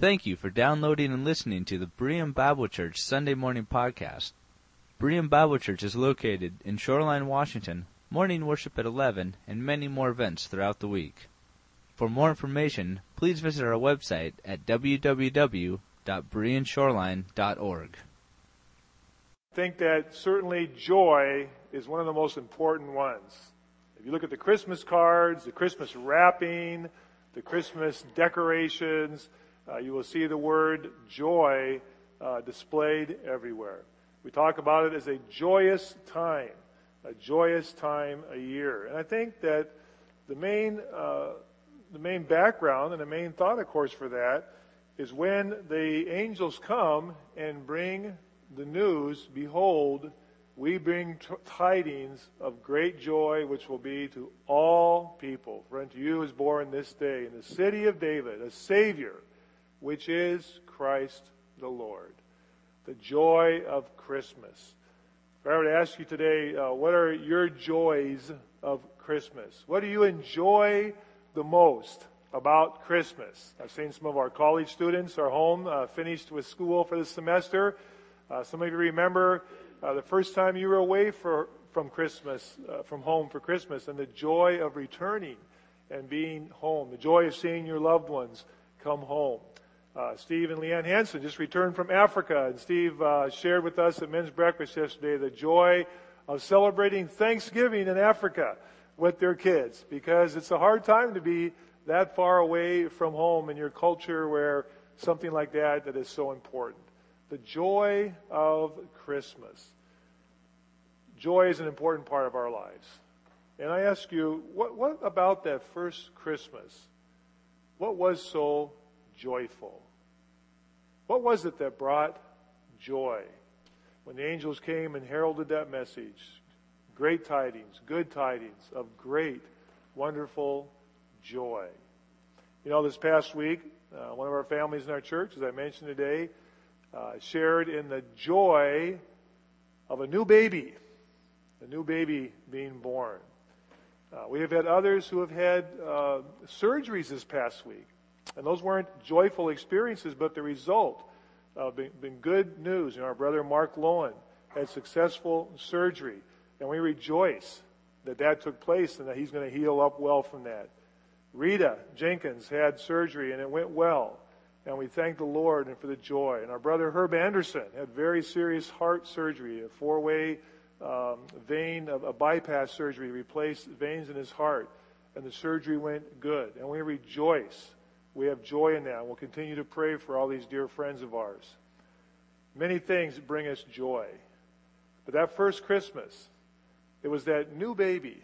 Thank you for downloading and listening to the Berean Bible Church Sunday Morning Podcast. Berean Bible Church is located in Shoreline, Washington, morning worship at 11, and many more events throughout the week. For more information, please visit our website at www.bereanshoreline.org. I think that certainly joy is one of the most important ones. If you look at the Christmas cards, the Christmas wrapping, the Christmas decorations, uh, you will see the word joy uh, displayed everywhere. We talk about it as a joyous time, a joyous time a year. And I think that the main, uh, the main background and the main thought, of course, for that is when the angels come and bring the news, behold, we bring t- tidings of great joy, which will be to all people. For unto you is born this day in the city of David a Savior, which is Christ the Lord. The joy of Christmas. If I were to ask you today, uh, what are your joys of Christmas? What do you enjoy the most about Christmas? I've seen some of our college students are home, uh, finished with school for the semester. Uh, some of you remember uh, the first time you were away for, from Christmas, uh, from home for Christmas, and the joy of returning and being home, the joy of seeing your loved ones come home. Uh, Steve and Leanne Hansen just returned from Africa, and Steve uh, shared with us at men's breakfast yesterday the joy of celebrating Thanksgiving in Africa with their kids, because it's a hard time to be that far away from home in your culture where something like that that is so important. The joy of Christmas. Joy is an important part of our lives. And I ask you, what, what about that first Christmas? What was so joyful? What was it that brought joy? When the angels came and heralded that message, great tidings, good tidings of great, wonderful joy. You know, this past week, uh, one of our families in our church, as I mentioned today, uh, shared in the joy of a new baby a new baby being born. Uh, we have had others who have had uh, surgeries this past week, and those weren't joyful experiences, but the result uh, been, good news. You know, our brother Mark Lowen had successful surgery, and we rejoice that that took place and that he's going to heal up well from that. Rita Jenkins had surgery and it went well, and we thank the Lord and for the joy. And our brother Herb Anderson had very serious heart surgery, a four-way um, vein of a bypass surgery, replaced veins in his heart, and the surgery went good. And we rejoice. We have joy in that. We'll continue to pray for all these dear friends of ours. Many things bring us joy. But that first Christmas, it was that new baby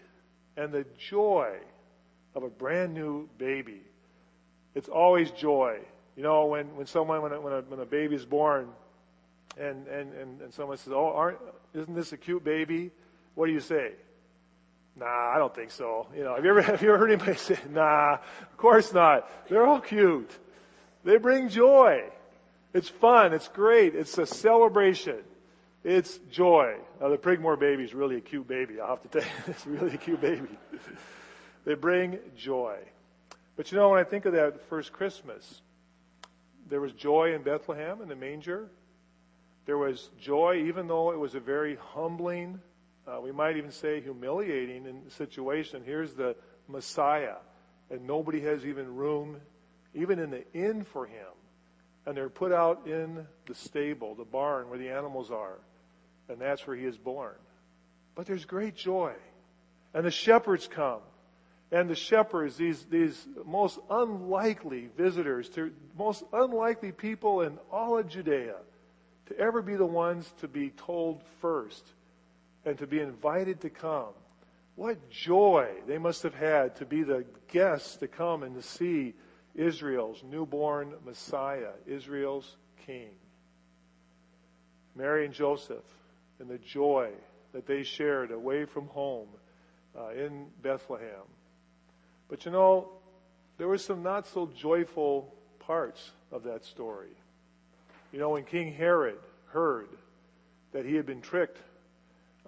and the joy of a brand new baby. It's always joy. You know, when, when someone, when a, when a, when a baby is born, and, and, and, and someone says, oh, aren't, isn't this a cute baby? What do you say? Nah, I don't think so. You know, have you ever, have you ever heard anybody say, nah, of course not. They're all cute. They bring joy. It's fun. It's great. It's a celebration. It's joy. Now, the Prigmore baby is really a cute baby. I'll have to tell you, it's really a cute baby. they bring joy. But you know, when I think of that first Christmas, there was joy in Bethlehem in the manger. There was joy, even though it was a very humbling, uh, we might even say humiliating in situation. Here's the Messiah, and nobody has even room, even in the inn for him. And they're put out in the stable, the barn where the animals are. And that's where he is born. But there's great joy. And the shepherds come. And the shepherds, these, these most unlikely visitors to most unlikely people in all of Judea, to ever be the ones to be told first and to be invited to come. What joy they must have had to be the guests to come and to see Israel's newborn Messiah, Israel's King. Mary and Joseph and the joy that they shared away from home uh, in Bethlehem. But you know, there were some not so joyful parts of that story. You know, when King Herod heard that he had been tricked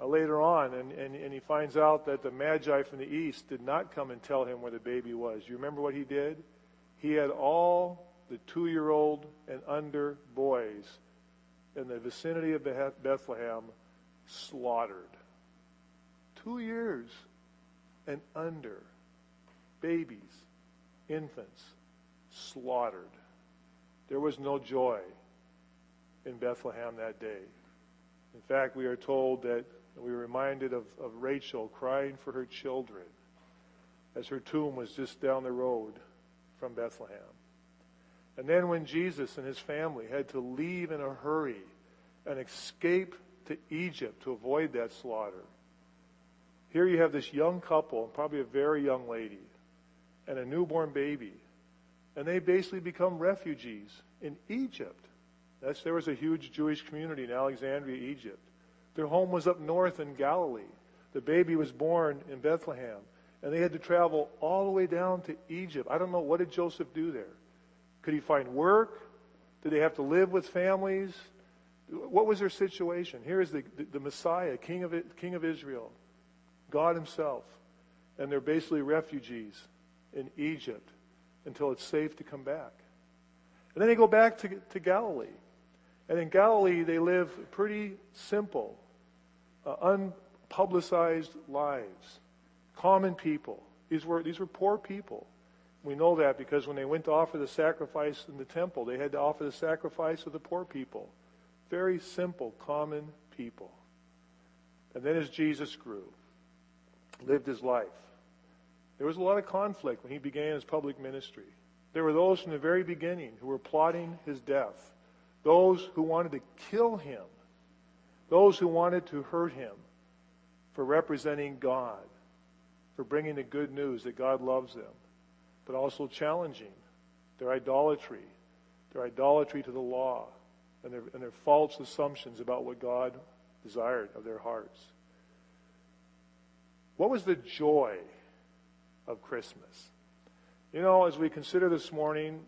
uh, later on, and, and, and he finds out that the Magi from the east did not come and tell him where the baby was. You remember what he did? He had all the two year old and under boys in the vicinity of Bethlehem slaughtered. Two years and under babies, infants, slaughtered. There was no joy in Bethlehem that day. In fact, we are told that we were reminded of, of Rachel crying for her children as her tomb was just down the road from Bethlehem. And then when Jesus and his family had to leave in a hurry and escape to Egypt to avoid that slaughter, here you have this young couple, probably a very young lady, and a newborn baby. And they basically become refugees in Egypt. That's, there was a huge Jewish community in Alexandria, Egypt. Their home was up north in Galilee. The baby was born in Bethlehem. And they had to travel all the way down to Egypt. I don't know, what did Joseph do there? Could he find work? Did they have to live with families? What was their situation? Here is the, the, the Messiah, King of, King of Israel, God Himself. And they're basically refugees in Egypt until it's safe to come back. And then they go back to, to Galilee. And in Galilee, they live pretty simple, uh, unpublicized lives. Common people. These were, these were poor people. We know that because when they went to offer the sacrifice in the temple, they had to offer the sacrifice of the poor people. Very simple, common people. And then as Jesus grew, lived his life, there was a lot of conflict when he began his public ministry. There were those from the very beginning who were plotting his death, those who wanted to kill him, those who wanted to hurt him for representing God, for bringing the good news that God loves them, but also challenging their idolatry, their idolatry to the law, and their, and their false assumptions about what God desired of their hearts. What was the joy of Christmas? You know, as we consider this morning,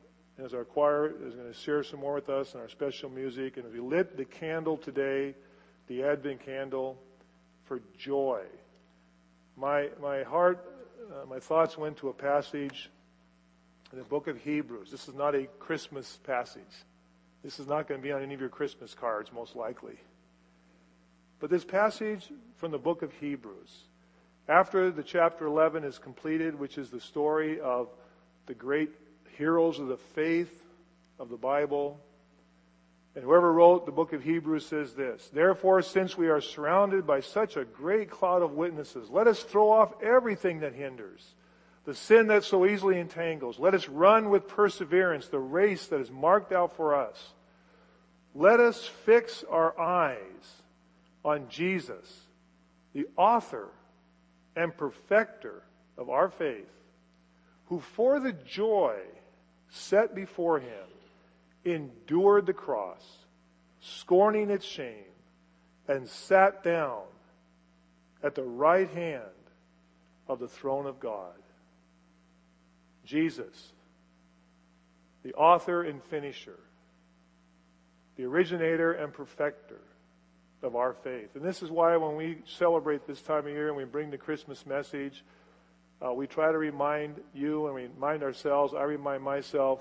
as our choir is going to share some more with us in our special music, and as we lit the candle today, the Advent candle, for joy, my, my heart, uh, my thoughts went to a passage in the book of Hebrews. This is not a Christmas passage. This is not going to be on any of your Christmas cards, most likely. But this passage from the book of Hebrews, after the chapter 11 is completed, which is the story of the great heroes of the faith of the Bible. And whoever wrote the book of Hebrews says this Therefore, since we are surrounded by such a great cloud of witnesses, let us throw off everything that hinders, the sin that so easily entangles. Let us run with perseverance the race that is marked out for us. Let us fix our eyes on Jesus, the author and perfecter of our faith who for the joy set before him endured the cross, scorning its shame, and sat down at the right hand of the throne of God. Jesus, the author and finisher, the originator and perfecter of our faith. And this is why when we celebrate this time of year and we bring the Christmas message, uh, we try to remind you and remind ourselves, I remind myself,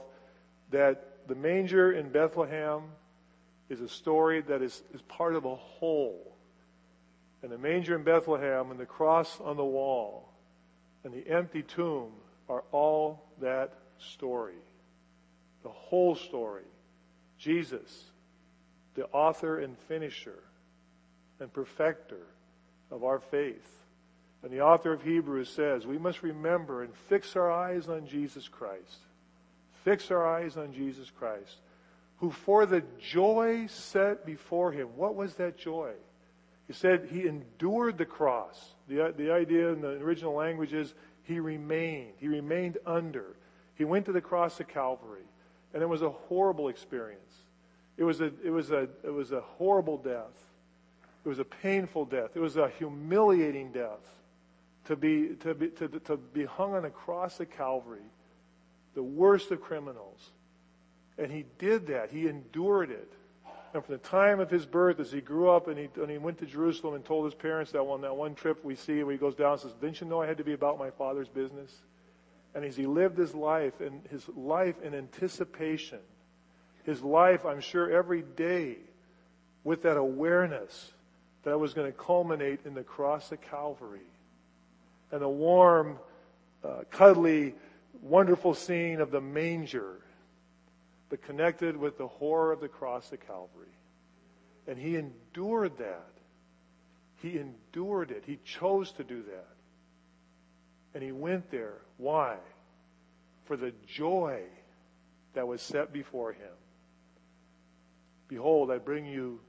that the manger in Bethlehem is a story that is, is part of a whole. And the manger in Bethlehem and the cross on the wall and the empty tomb are all that story. The whole story. Jesus, the author and finisher and perfecter of our faith and the author of Hebrews says, we must remember and fix our eyes on Jesus Christ. Fix our eyes on Jesus Christ, who for the joy set before him, what was that joy? He said he endured the cross. The, the idea in the original language is he remained. He remained under. He went to the cross of Calvary. And it was a horrible experience. It was a, it was a, it was a horrible death. It was a painful death. It was a humiliating death to be, to be, to, to be hung on a cross at Calvary, the worst of criminals. And he did that. He endured it. And from the time of his birth, as he grew up and he, and he went to Jerusalem and told his parents that one, that one trip we see where he goes down and says, Didn't you know I had to be about my father's business? And as he lived his life and his life in anticipation, his life, I'm sure, every day with that awareness that it was going to culminate in the cross of Calvary and the warm, uh, cuddly, wonderful scene of the manger, but connected with the horror of the cross of Calvary. And he endured that. He endured it. He chose to do that. And he went there. Why? For the joy that was set before him. Behold, I bring you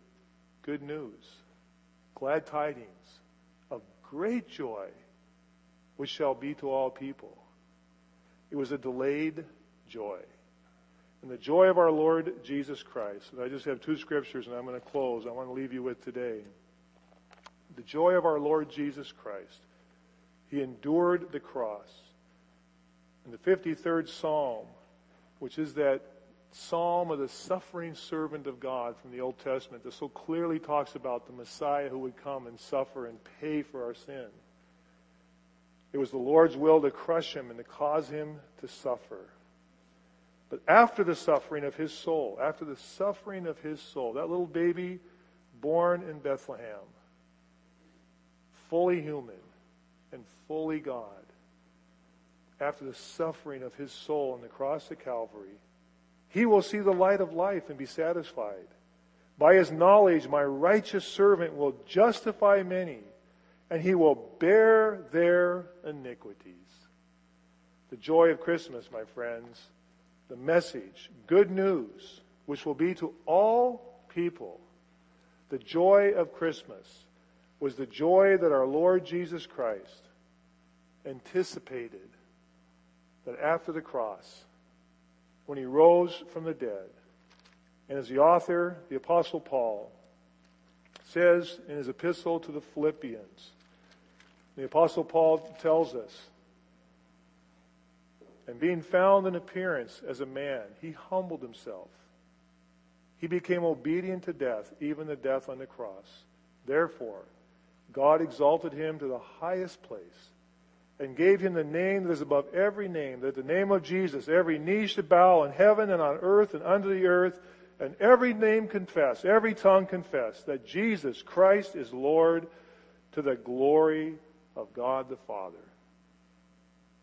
good news, glad tidings of great joy, which shall be to all people. It was a delayed joy. And the joy of our Lord Jesus Christ, and I just have two scriptures and I'm going to close, I want to leave you with today. The joy of our Lord Jesus Christ. He endured the cross. In the 53rd Psalm, which is that psalm of the suffering servant of God from the Old Testament that so clearly talks about the Messiah who would come and suffer and pay for our sin. It was the Lord's will to crush him and to cause him to suffer. But after the suffering of his soul, after the suffering of his soul, that little baby born in Bethlehem, fully human and fully God, after the suffering of his soul on the cross of Calvary, he will see the light of life and be satisfied. By his knowledge, my righteous servant will justify many, and he will bear their iniquities. The joy of Christmas, my friends, the message, good news, which will be to all people. The joy of Christmas was the joy that our Lord Jesus Christ anticipated that after the cross, when he rose from the dead. And as the author, the Apostle Paul, says in his epistle to the Philippians, the Apostle Paul tells us, and being found in appearance as a man, he humbled himself. He became obedient to death, even the death on the cross. Therefore, God exalted him to the highest place and gave him the name that is above every name, that the name of Jesus, every knee should bow in heaven and on earth and under the earth, and every name confess, every tongue confess that Jesus Christ is Lord to the glory of God the Father.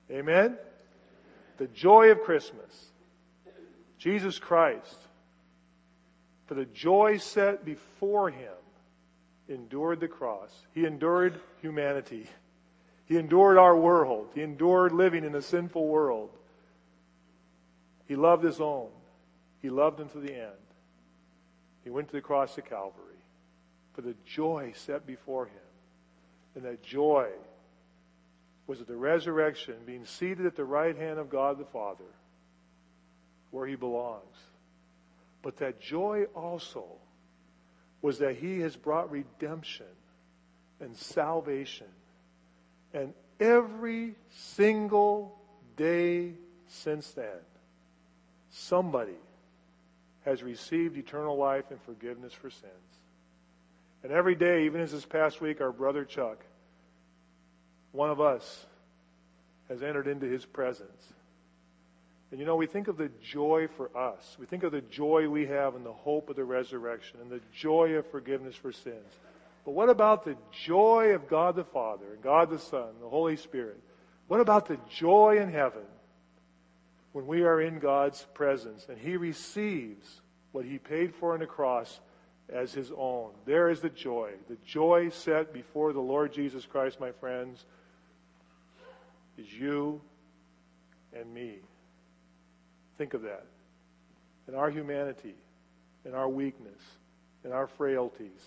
Amen? The joy of Christmas. Jesus Christ, for the joy set before him, endured the cross. He endured humanity. He endured our world. He endured living in a sinful world. He loved his own. He loved them to the end. He went to the cross of Calvary for the joy set before him. And that joy was at the resurrection, being seated at the right hand of God the Father, where he belongs. But that joy also was that he has brought redemption and salvation and every single day since then, somebody has received eternal life and forgiveness for sins. And every day, even as this past week, our brother Chuck, one of us, has entered into his presence. And you know, we think of the joy for us. We think of the joy we have in the hope of the resurrection and the joy of forgiveness for sins. But what about the joy of God the Father and God the Son, the Holy Spirit? What about the joy in heaven when we are in God's presence and He receives what He paid for on the cross as His own? There is the joy. The joy set before the Lord Jesus Christ, my friends, is you and me. Think of that. In our humanity, in our weakness, in our frailties,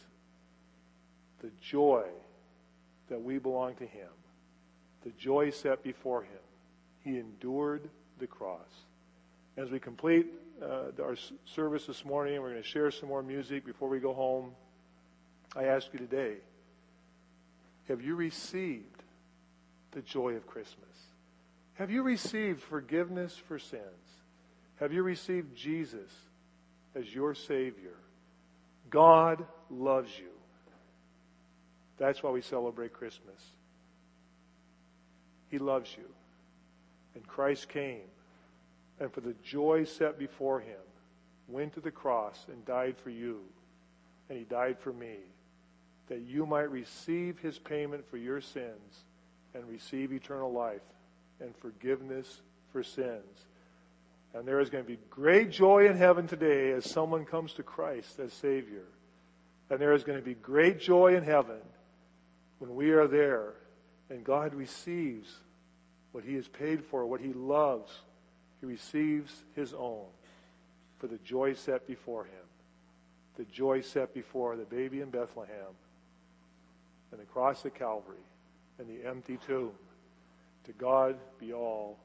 the joy that we belong to Him, the joy set before Him. He endured the cross. As we complete uh, our service this morning, we're going to share some more music before we go home. I ask you today, have you received the joy of Christmas? Have you received forgiveness for sins? Have you received Jesus as your Savior? God loves you. That's why we celebrate Christmas. He loves you. And Christ came, and for the joy set before him, went to the cross and died for you, and he died for me, that you might receive his payment for your sins and receive eternal life and forgiveness for sins. And there is going to be great joy in heaven today as someone comes to Christ as Savior. And there is going to be great joy in heaven when we are there and God receives what He has paid for, what He loves. He receives His own for the joy set before Him. The joy set before the baby in Bethlehem and the cross at Calvary and the empty tomb. To God be all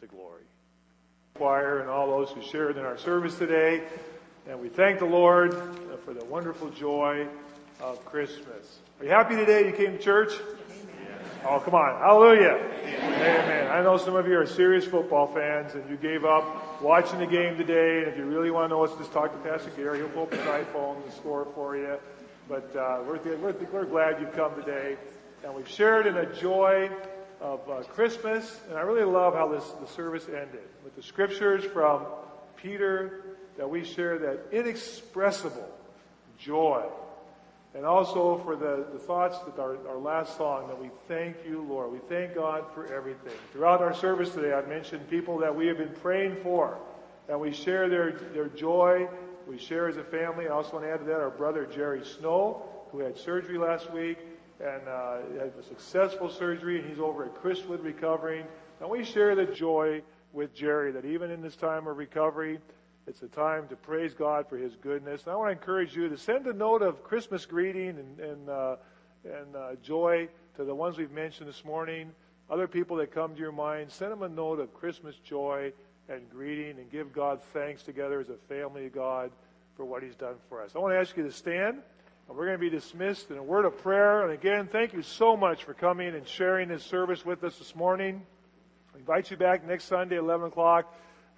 the glory choir and all those who shared in our service today. And we thank the Lord for the wonderful joy of Christmas. Are you happy today you came to church? Oh, come on. Hallelujah. Amen. Amen. I know some of you are serious football fans and you gave up watching the game today. And if you really want to know, let's just talk to Pastor Gary. He'll pull up his iPhone and score for you. But uh, we're, we're, we're glad you've come today. And we've shared in a joy of uh, Christmas, and I really love how this the service ended with the scriptures from Peter that we share that inexpressible joy, and also for the, the thoughts that our, our last song that we thank you, Lord. We thank God for everything. Throughout our service today, I've mentioned people that we have been praying for, and we share their their joy. We share as a family. I also want to add to that our brother Jerry Snow, who had surgery last week and uh, had a successful surgery, and he's over at Chriswood recovering. And we share the joy with Jerry that even in this time of recovery, it's a time to praise God for His goodness. And I want to encourage you to send a note of Christmas greeting and, and, uh, and uh, joy to the ones we've mentioned this morning. Other people that come to your mind, send them a note of Christmas joy and greeting and give God thanks together as a family of God for what He's done for us. I want to ask you to stand. And we're going to be dismissed in a word of prayer. And again, thank you so much for coming and sharing this service with us this morning. I invite you back next Sunday, 11 o'clock,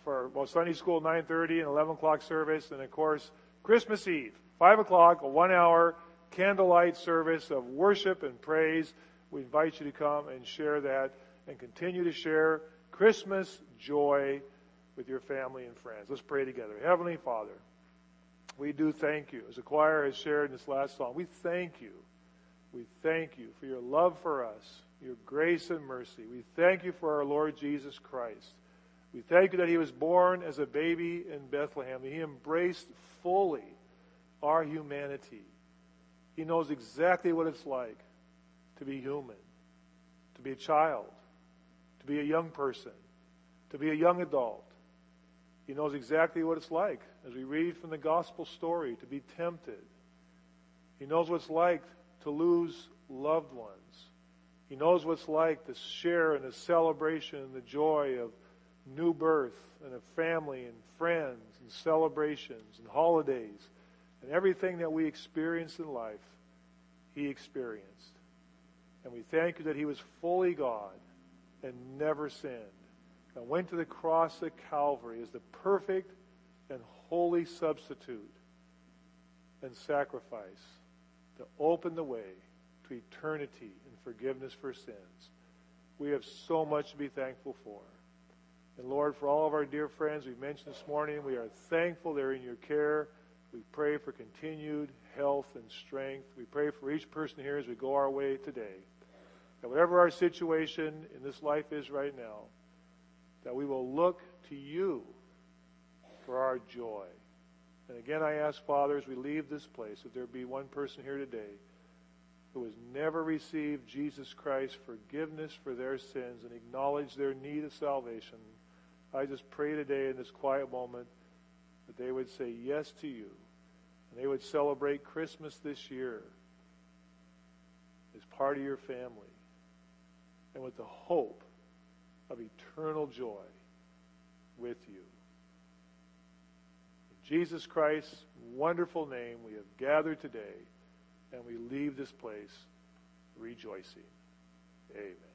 for well, Sunday school, 9.30 and 11 o'clock service. And of course, Christmas Eve, 5 o'clock, a one hour candlelight service of worship and praise. We invite you to come and share that and continue to share Christmas joy with your family and friends. Let's pray together. Heavenly Father, we do thank you. As the choir has shared in this last song, we thank you. We thank you for your love for us, your grace and mercy. We thank you for our Lord Jesus Christ. We thank you that he was born as a baby in Bethlehem. He embraced fully our humanity. He knows exactly what it's like to be human, to be a child, to be a young person, to be a young adult, he knows exactly what it's like, as we read from the gospel story, to be tempted. He knows what it's like to lose loved ones. He knows what it's like to share in the celebration and the joy of new birth and a family and friends and celebrations and holidays and everything that we experience in life, he experienced. And we thank you that he was fully God and never sinned and went to the cross at Calvary as the perfect and holy substitute and sacrifice to open the way to eternity and forgiveness for sins. We have so much to be thankful for. And Lord, for all of our dear friends we've mentioned this morning, we are thankful they're in your care. We pray for continued health and strength. We pray for each person here as we go our way today. That whatever our situation in this life is right now, that we will look to you for our joy. And again, I ask, Father, as we leave this place, if there be one person here today who has never received Jesus Christ's forgiveness for their sins and acknowledged their need of salvation, I just pray today in this quiet moment that they would say yes to you. And they would celebrate Christmas this year as part of your family and with the hope of eternal joy with you. In Jesus Christ's wonderful name, we have gathered today and we leave this place rejoicing. Amen.